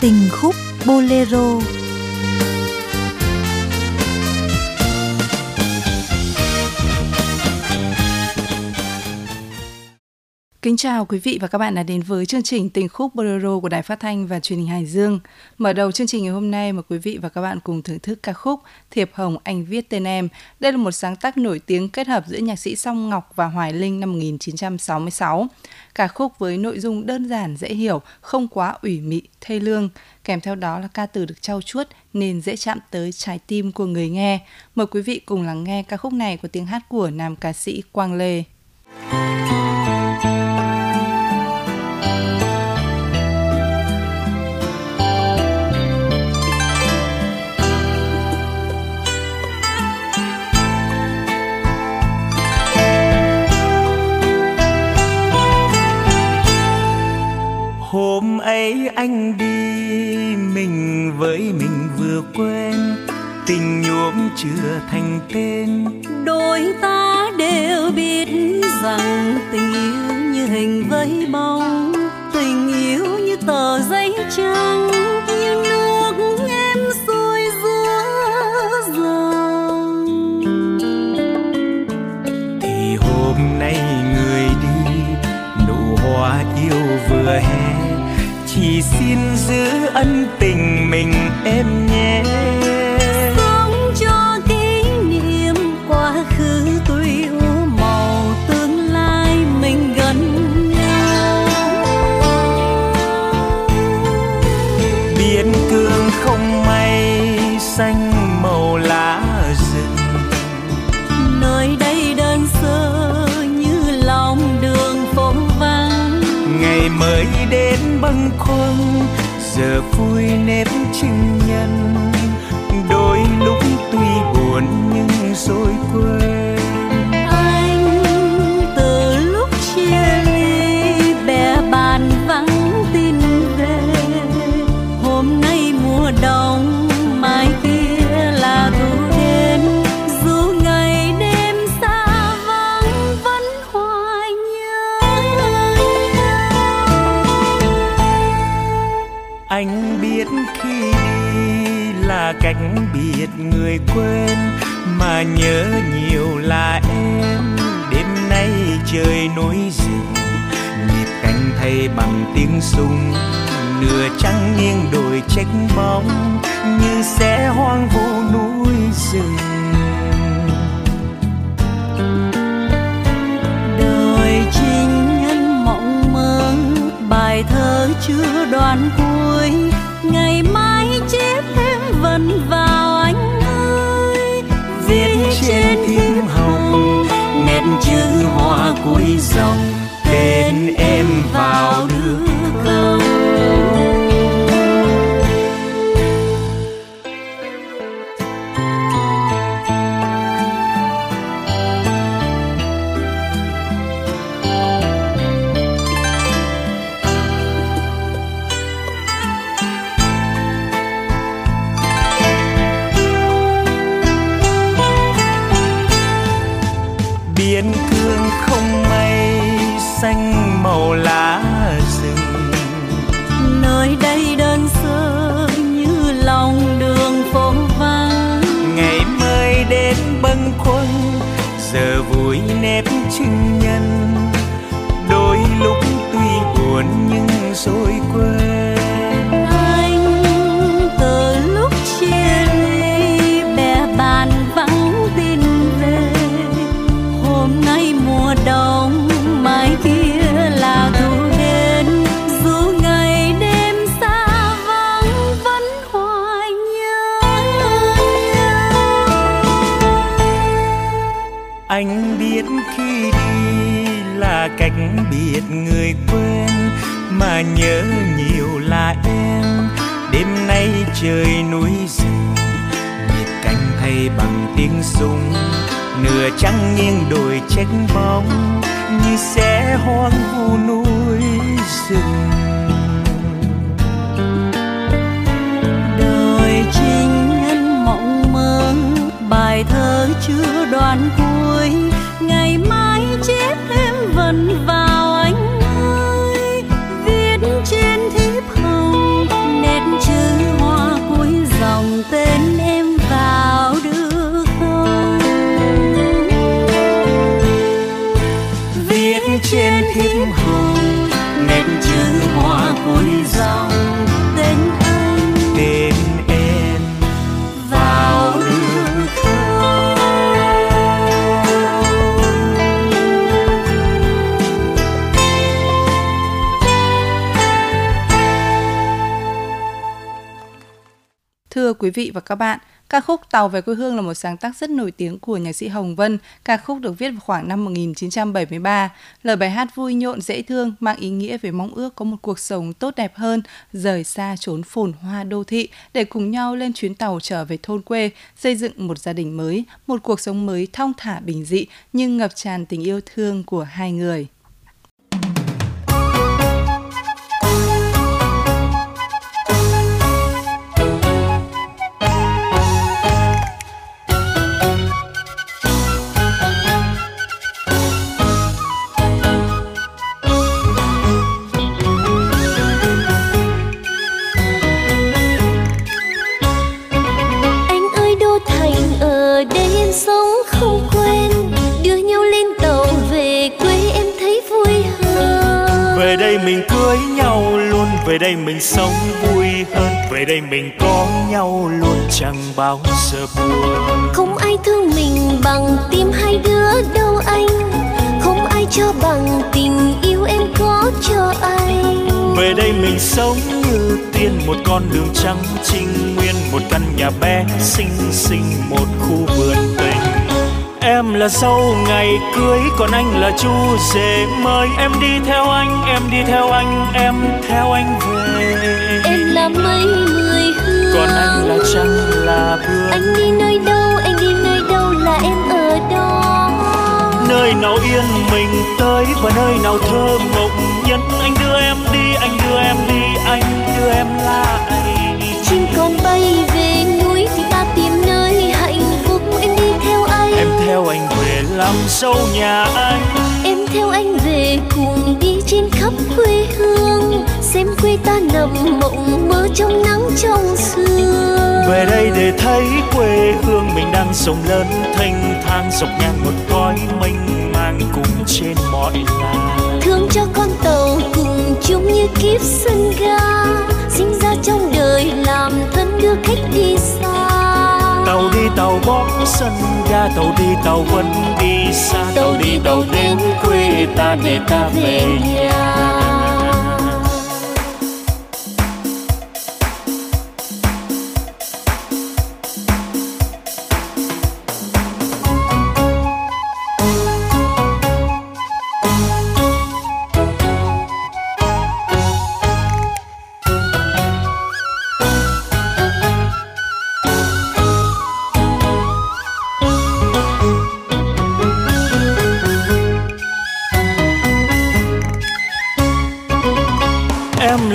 Tình khúc Bolero. Kính chào quý vị và các bạn đã đến với chương trình Tình khúc Bolero của Đài Phát thanh và Truyền hình Hải Dương. Mở đầu chương trình ngày hôm nay mời quý vị và các bạn cùng thưởng thức ca khúc Thiệp Hồng Anh viết tên em. Đây là một sáng tác nổi tiếng kết hợp giữa nhạc sĩ Song Ngọc và Hoài Linh năm 1966. Ca khúc với nội dung đơn giản dễ hiểu, không quá ủy mị, thê lương. Kèm theo đó là ca từ được trau chuốt nên dễ chạm tới trái tim của người nghe. Mời quý vị cùng lắng nghe ca khúc này của tiếng hát của nam ca sĩ Quang Lê. hôm anh đi mình với mình vừa quen tình nhuốm chưa thành tên. Bâng khuâng giờ vui nếp chừng nhân. Đôi lúc tuy buồn nhưng rồi quên. Người quên mà nhớ nhiều là em. Đêm nay trời núi rừng, nhịp cánh thay bằng tiếng súng. Nửa trắng nghiêng đồi trách bóng, như sẽ hoang vu núi rừng. Đời chính nhân mộng mơ, bài thơ chưa đoạn cuối. Ngày mai chép thêm vần vàng trên thiêm hồng nét chữ hoa cuối dòng tên xanh. Mà nhớ nhiều là em. Đêm nay trời núi rừng nhịp cánh thay bằng tiếng súng. Nửa trắng nghiêng đồi trách bóng, như xe hoang vu núi rừng. Đời trinh nhân mộng mơ, bài thơ chưa đoạn cuối. Ngày mai chép thêm vần vàng thưa quý vị và các bạn, ca khúc Tàu về quê hương là một sáng tác rất nổi tiếng của nhạc sĩ Hồng Vân. Ca khúc được viết vào khoảng năm 1973. Lời bài hát vui nhộn dễ thương mang ý nghĩa về mong ước có một cuộc sống tốt đẹp hơn, rời xa chốn phồn hoa đô thị để cùng nhau lên chuyến tàu trở về thôn quê, xây dựng một gia đình mới, một cuộc sống mới thong thả bình dị nhưng ngập tràn tình yêu thương của hai người. Về đây mình sống vui hơn. Về đây mình có nhau luôn chẳng bao giờ buồn. Không ai thương mình bằng tim hai đứa đâu anh. Không ai cho bằng tình yêu em có cho anh. Về đây mình sống như tiên một con đường trắng trinh nguyên một căn nhà bé xinh xinh một khu Em là dâu ngày cưới Còn anh là chú rể mới Em đi theo anh, em đi theo anh Em theo anh về. Em là mây mười hương Còn anh là trăng là bướm Anh đi nơi đâu, anh đi nơi đâu Là em ở đó. Nơi nào yên mình tới Và nơi nào thơ mộng. Nhất Anh đưa em đi, anh đưa em đi Anh đưa em lại. Chim còn bay về dâu nhà anh. Em theo anh về cùng đi trên khắp quê hương Xem quê ta nằm mộng mơ trong nắng trong sương. Về đây để thấy quê hương mình đang sống lớn thanh thang dọc ngang một cõi mênh mang cùng trên mọi làng. Thương cho con tàu cùng chung như kiếp sân ga Sinh ra trong đời làm thân đưa khách đi xa tàu đi tàu bó sân ga tàu đi tàu vẫn đi xa tàu đi tàu đến quê ta để ta về nhà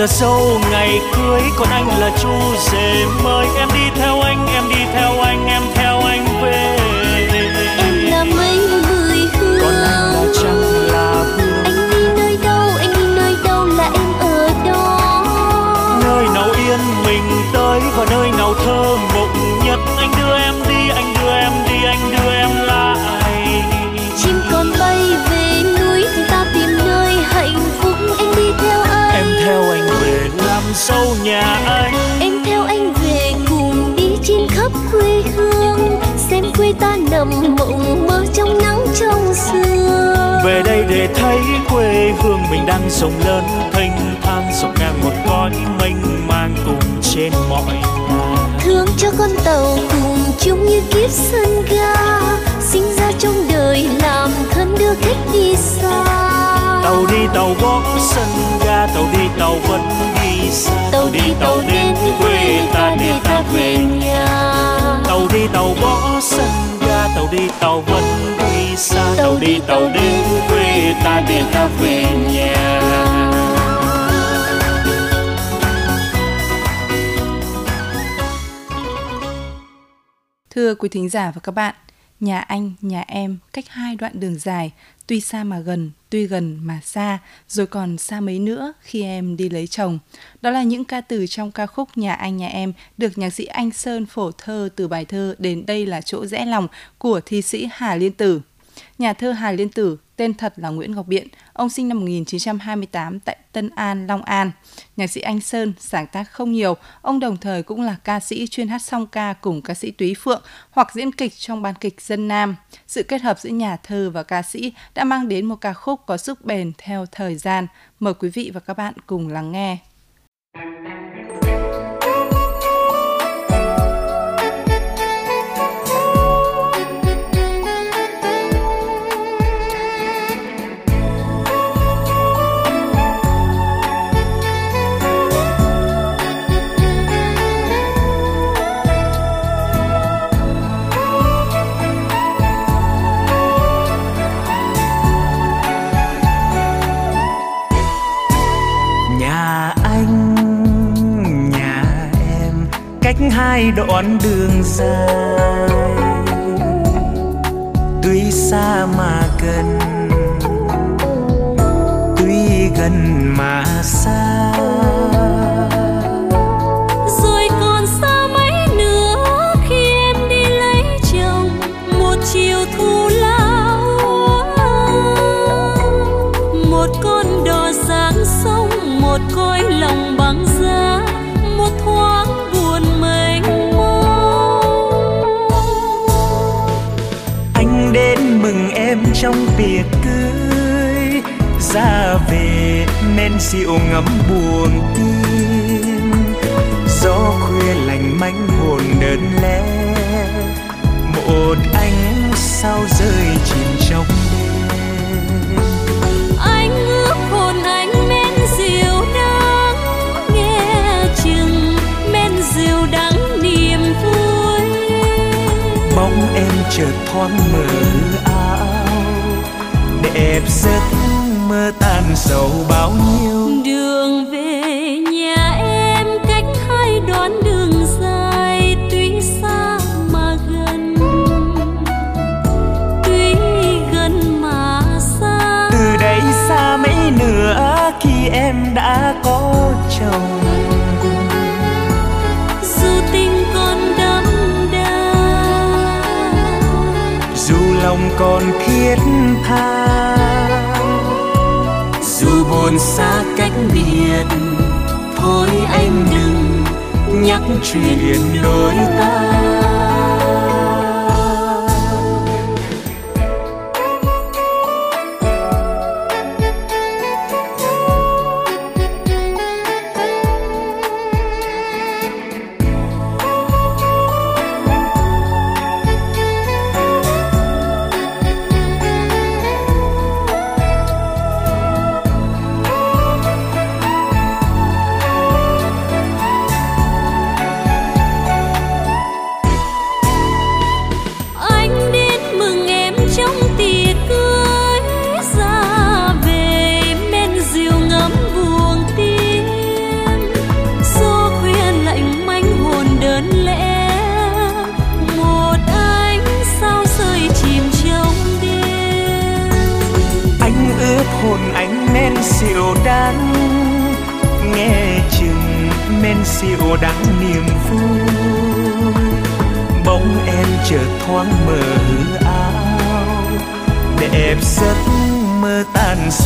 là dâu ngày cưới, còn anh là chú rể mời em đi theo anh, em đi theo anh. Sâu nhà anh. Em theo anh về cùng đi trên khắp quê hương xem quê ta nằm mộng mơ trong nắng trong sương. Về đây để thấy quê hương mình đang rộng lớn thanh thang dọc ngang một cõi mênh mang cùng trên mọi thương cho con tàu cùng chung như kiếp sân ga sinh ra trong đời làm thân đưa khách đi xa. Tàu đi tàu bó sân ga tàu đi tàu vẫn đi tàu đi tàu đến quê ta để ta về nhà. Tàu đi tàu bỏ sân ga tàu đi tàu vẫn đi xa. Tàu đi tàu đến quê ta để ta về nhà. Thưa quý thính giả và các bạn, nhà anh, nhà em cách hai đoạn đường dài, tuy xa mà gần, tuy gần mà xa, rồi còn xa mấy nữa khi em đi lấy chồng. Đó là những ca từ trong ca khúc Nhà anh nhà em được nhạc sĩ Anh Sơn phổ thơ từ bài thơ Đến đây là chỗ rẽ lòng của thi sĩ Hà Liên Tử. Nhà thơ Hà Liên Tử, tên thật là Nguyễn Ngọc Biện, ông sinh năm 1928 tại Tân An, Long An. Nhạc sĩ Anh Sơn sáng tác không nhiều, ông đồng thời cũng là ca sĩ chuyên hát song ca cùng ca sĩ Túy Phượng hoặc diễn kịch trong ban kịch Dân Nam. Sự kết hợp giữa nhà thơ và ca sĩ đã mang đến một ca khúc có sức bền theo thời gian. Mời quý vị và các bạn cùng lắng nghe. Hai đoạn đường dài. Tuy xa mà gần tuy gần mà xa. Trong tiệc cưới. Ra về men rượu ngấm buồn tim gió khuya lành manh hồn đơn lẻ một ánh sao rơi chìm trong đêm. Anh ước hồn anh men rượu đắng. Nghe chừng men rượu đắng niềm vui. Bóng em chợt thoáng mờ ảo đẹp giấc mơ tan sầu bao nhiêu. Đường về lòng còn thiết tha. Dù buồn xa cách biệt, thôi anh đừng nhắc chuyện đôi ta.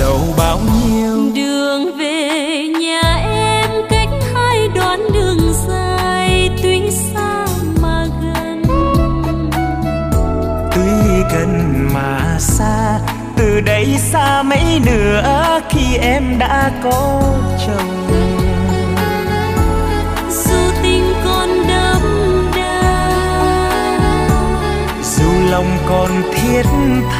Sầu bao nhiêu? Đường về nhà em cách hai đoạn đường dài tuy xa mà gần. Tuy gần mà xa từ đây xa mấy nữa khi em đã có chồng. Dù tình còn đậm đà dù lòng còn thiết tha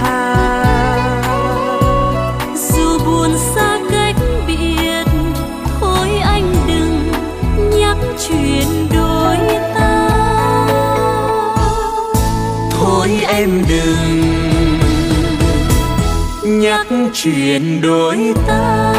em đừng nhắc chuyện đôi ta.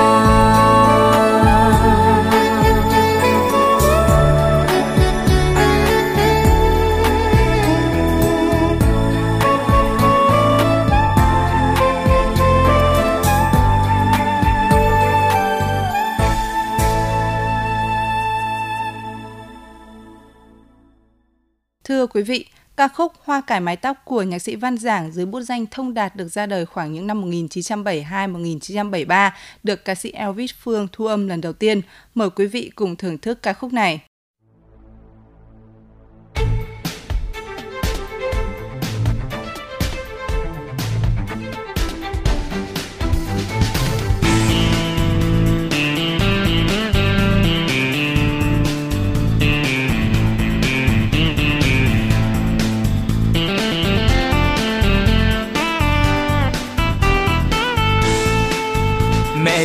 Thưa quý vị, ca khúc Hoa cải mái tóc của nhạc sĩ Văn Giảng dưới bút danh Thông Đạt được ra đời khoảng những năm 1972-1973, được ca sĩ Elvis Phương thu âm lần đầu tiên. Mời quý vị cùng thưởng thức ca khúc này.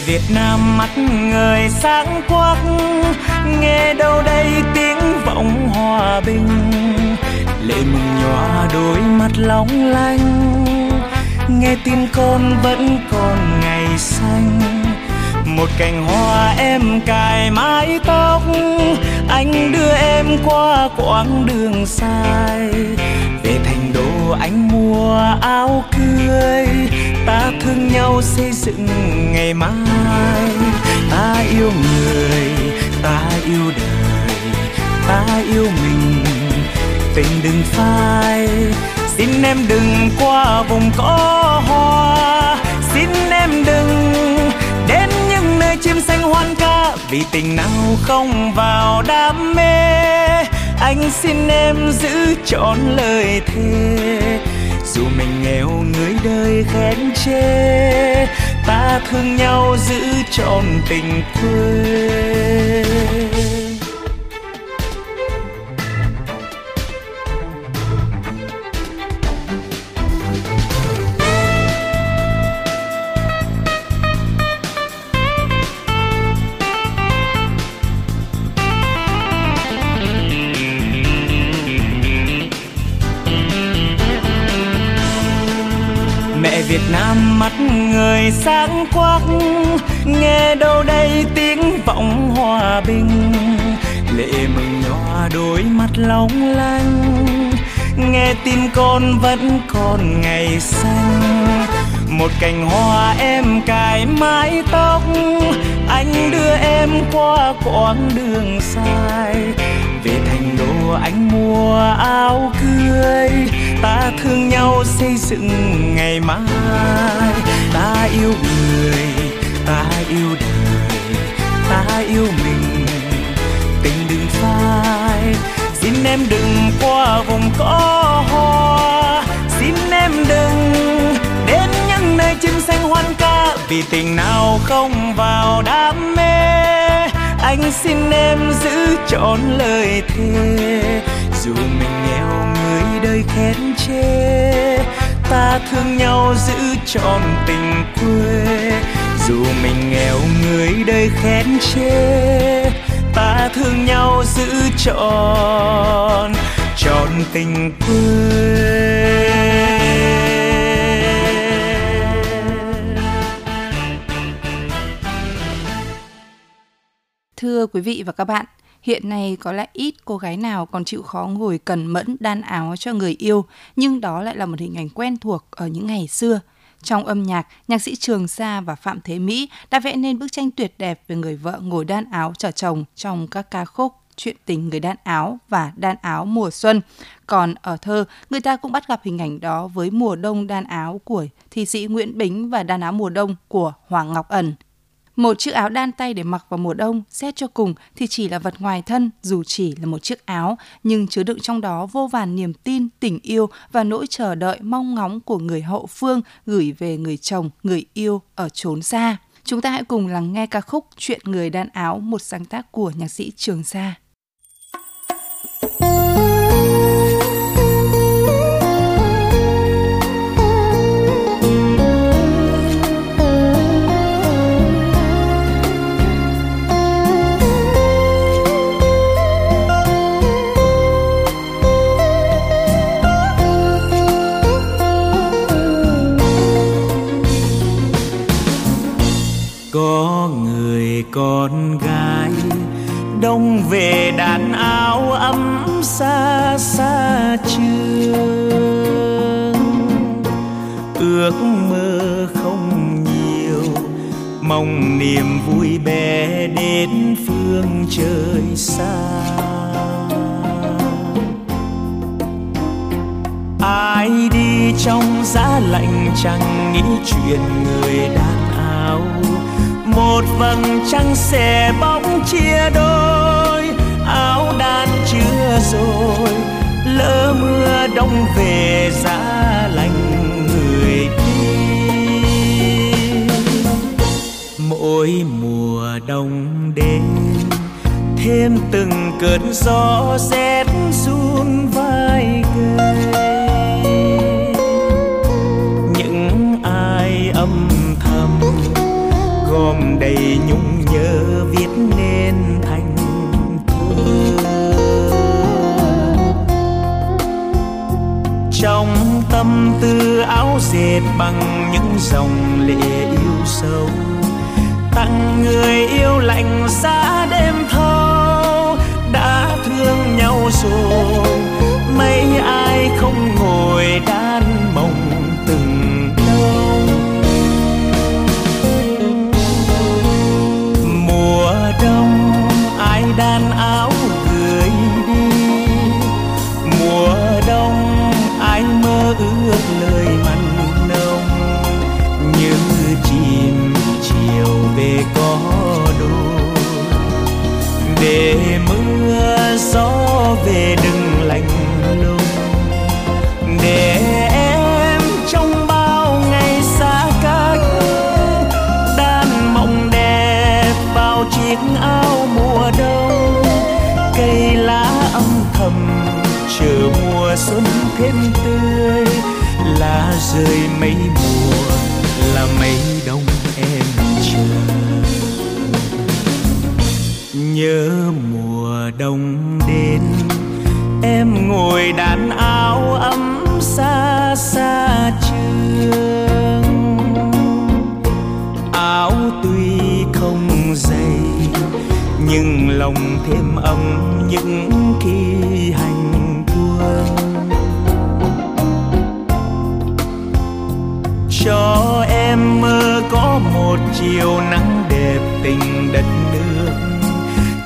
Việt Nam mắt người sáng quắc, nghe đâu đây tiếng vọng hòa bình. Lệ mừng nhòa đôi mắt long lanh, nghe tin con vẫn còn ngày xanh. Một cành hoa em cài mái tóc, anh đưa em qua quãng đường dài. Về thành đô anh mua áo cưới ta thương nhau xây dựng ngày mai. Ta yêu người, ta yêu đời, ta yêu mình. Tình đừng phai, xin em đừng qua vùng có hoa. Xin em đừng đến những nơi chim xanh hoan ca, vì tình nào không vào đam mê. Anh xin em giữ trọn lời thề, dù mình nghèo người đời khen chê. Ta thương nhau giữ trọn tình quê. Sáng nghe đâu đây tiếng vọng hòa bình. Lệ mừng nhòa đôi mắt long lanh, nghe tin con vẫn còn ngày xanh. Một cành hoa em cài mái tóc, anh đưa em qua quãng đường dài. Về thành đô anh mua áo cưới, ta thương nhau xây dựng ngày mai ta yêu người, ta yêu đời, ta yêu mình. Tình đừng phai, xin em đừng qua vùng có hoa. Xin em đừng đến những nơi chim xanh hoan ca, vì tình nào không vào đam mê. Anh xin em giữ trọn lời thề, dù mình nghèo người đời khen chê. Ta thương nhau giữ trọn tình quê. Dù mình nghèo người đời khen chê. Ta thương nhau giữ trọn trọn tình quê. Thưa quý vị và các bạn, hiện nay có lẽ ít cô gái nào còn chịu khó ngồi cần mẫn đan áo cho người yêu, nhưng đó lại là một hình ảnh quen thuộc ở những ngày xưa. Trong âm nhạc, nhạc sĩ Trường Sa và Phạm Thế Mỹ đã vẽ nên bức tranh tuyệt đẹp về người vợ ngồi đan áo chờ chồng trong các ca khúc chuyện tình người đan áo và đan áo mùa xuân. Còn ở thơ, người ta cũng bắt gặp hình ảnh đó với mùa đông đan áo của thi sĩ Nguyễn Bính và đan áo mùa đông của Hoàng Ngọc Ẩn. Một chiếc áo đan tay để mặc vào mùa đông, xét cho cùng thì chỉ là vật ngoài thân, dù chỉ là một chiếc áo, nhưng chứa đựng trong đó vô vàn niềm tin, tình yêu và nỗi chờ đợi mong ngóng của người hậu phương gửi về người chồng, người yêu ở chốn xa. Chúng ta hãy cùng lắng nghe ca khúc Chuyện người đan áo, một sáng tác của nhạc sĩ Trường Sa. Trời xa. Ai đi trong giá lạnh chẳng nghĩ chuyện người đàn áo. Một vầng trăng xẻ bóng chia đôi, áo đan chưa rồi, lỡ mưa đông về giá lạnh người đi. Mỗi mùa đông thêm từng cơn gió rét run vai gầy gom đầy nhung nhớ viết nên thành thơ. Trong tâm tư áo dệt bằng những dòng lệ yêu sâu, tặng người yêu lạnh giá đêm. Thương mùa xuân thêm tươi, lá rơi mấy mùa, là mấy đông em chờ. Nhớ mùa đông đến, em ngồi đàn áo ấm xa xa trường. Áo tuy không dày, nhưng lòng thêm ấm những khi cho em mơ có một chiều nắng đẹp tình đất nước.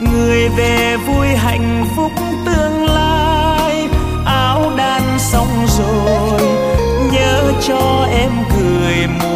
Người về vui hạnh phúc tương lai, áo đan xong rồi, nhớ cho em cười muôn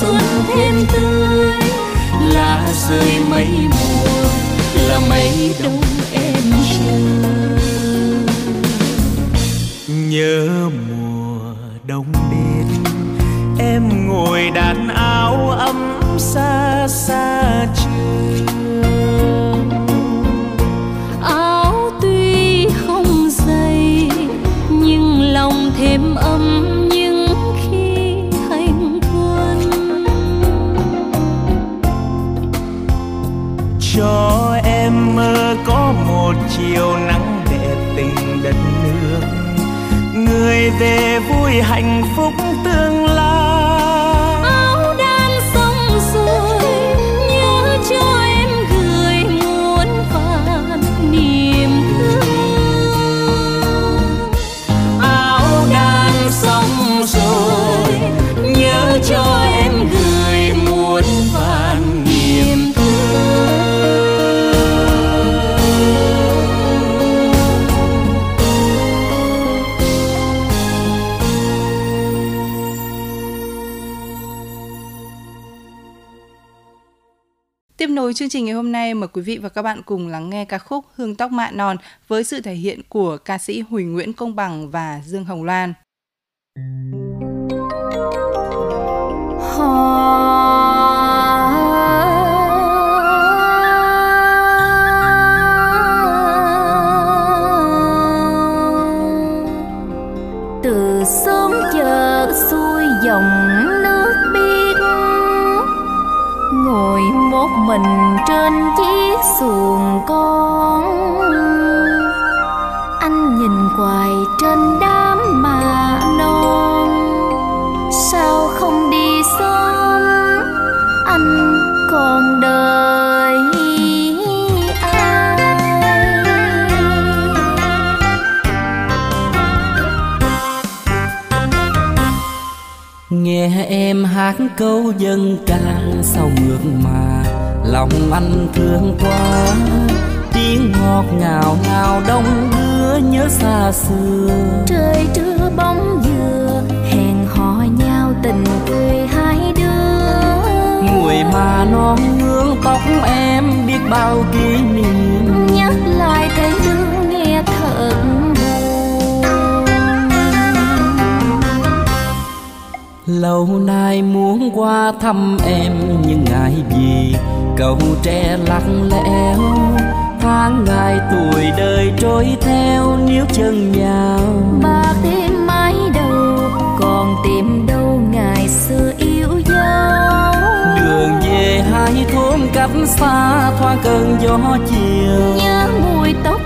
xuân thêm tươi. Lá rơi mấy mùa là mấy đông em chờ. Nhớ về vui hạnh phúc tương chương trình ngày hôm nay, mời quý vị và các bạn cùng lắng nghe ca khúc Hương tóc mạ non với sự thể hiện của ca sĩ Huỳnh Nguyễn Công Bằng và Dương Hồng Loan. từ sớm chờ xuôi dòng một mình trên chiếc xuồng con. Anh nhìn hoài trên đám mà non. Sao không đi sớm? Anh còn đợi ai? Nghe em hát câu dân ca sau mượt mà lòng anh thương quá. Tiếng ngọt ngào ngào đông đưa nhớ xa xưa. Trời trưa bóng dừa hẹn hò nhau tình quê hai đứa. Người mà non hương tóc em biết bao kỷ lâu nay muốn qua thăm em nhưng ngại gì? Cầu tre lặng lẽo tháng ngày tuổi đời trôi theo níu chân nhau. Bạc thêm mái đầu còn tìm đâu ngày xưa yêu dấu đường về hai thôn cách xa thoáng cơn gió chiều. Nhớ mùi tóc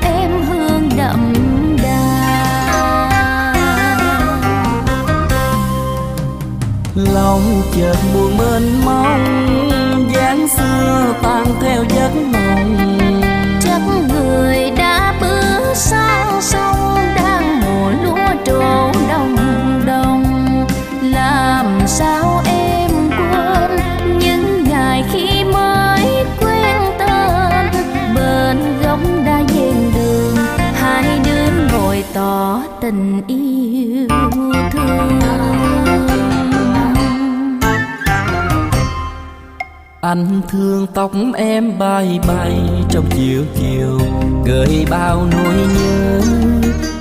lòng chợt buồn mênh mông, dáng xưa tan theo giấc mộng. Chắc người đã bước sang sông, đang mùa lúa trổ đồng đồng. Làm sao anh thương tóc em bay bay trong chiều chiều gợi bao nỗi nhớ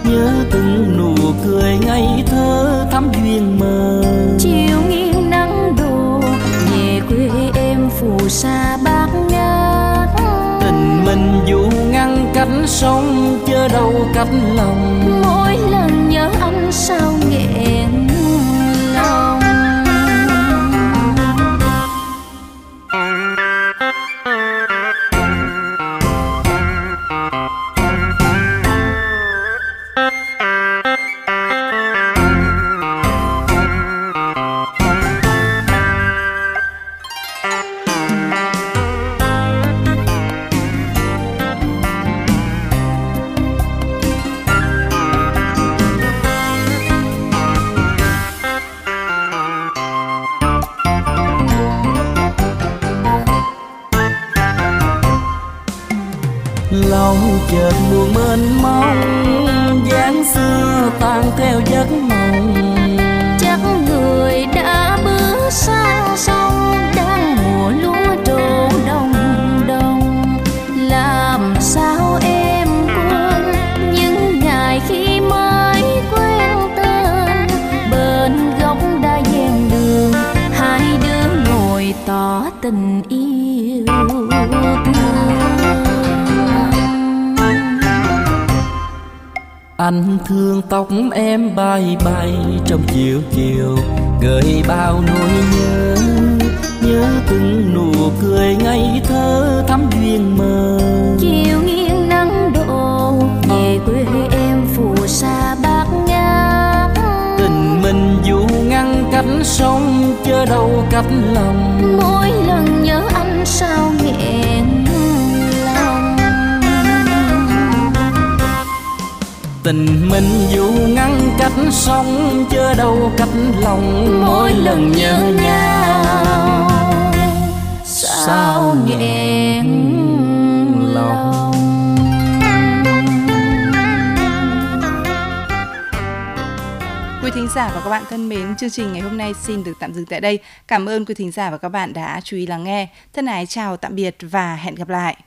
nhớ từng nụ cười ngây thơ thắm duyên mơ. Chiều nghiêng nắng đổ về quê em phù sa bát ngát tình mình dù ngăn cách sông chớ đâu cách lòng. Mỗi lần nhớ anh sao nghẹn anh thương tóc em bay bay trong chiều chiều gợi bao nỗi nhớ nhớ từng nụ cười ngây thơ thắm duyên mơ. Chiều nghiêng nắng đổ về quê em phù sa bát ngát. Tình mình dù ngăn cách sông chớ đâu cách lòng. Mỗi lần nhớ anh sao tình mình dù ngăn cách sông chớ đâu cách lòng mỗi lần nhớ nhau sao nghẹn lòng Quý thính giả và các bạn thân mến, chương trình ngày hôm nay xin được tạm dừng tại đây. Cảm ơn quý thính giả và các bạn đã chú ý lắng nghe. Thân ái chào tạm biệt và hẹn gặp lại.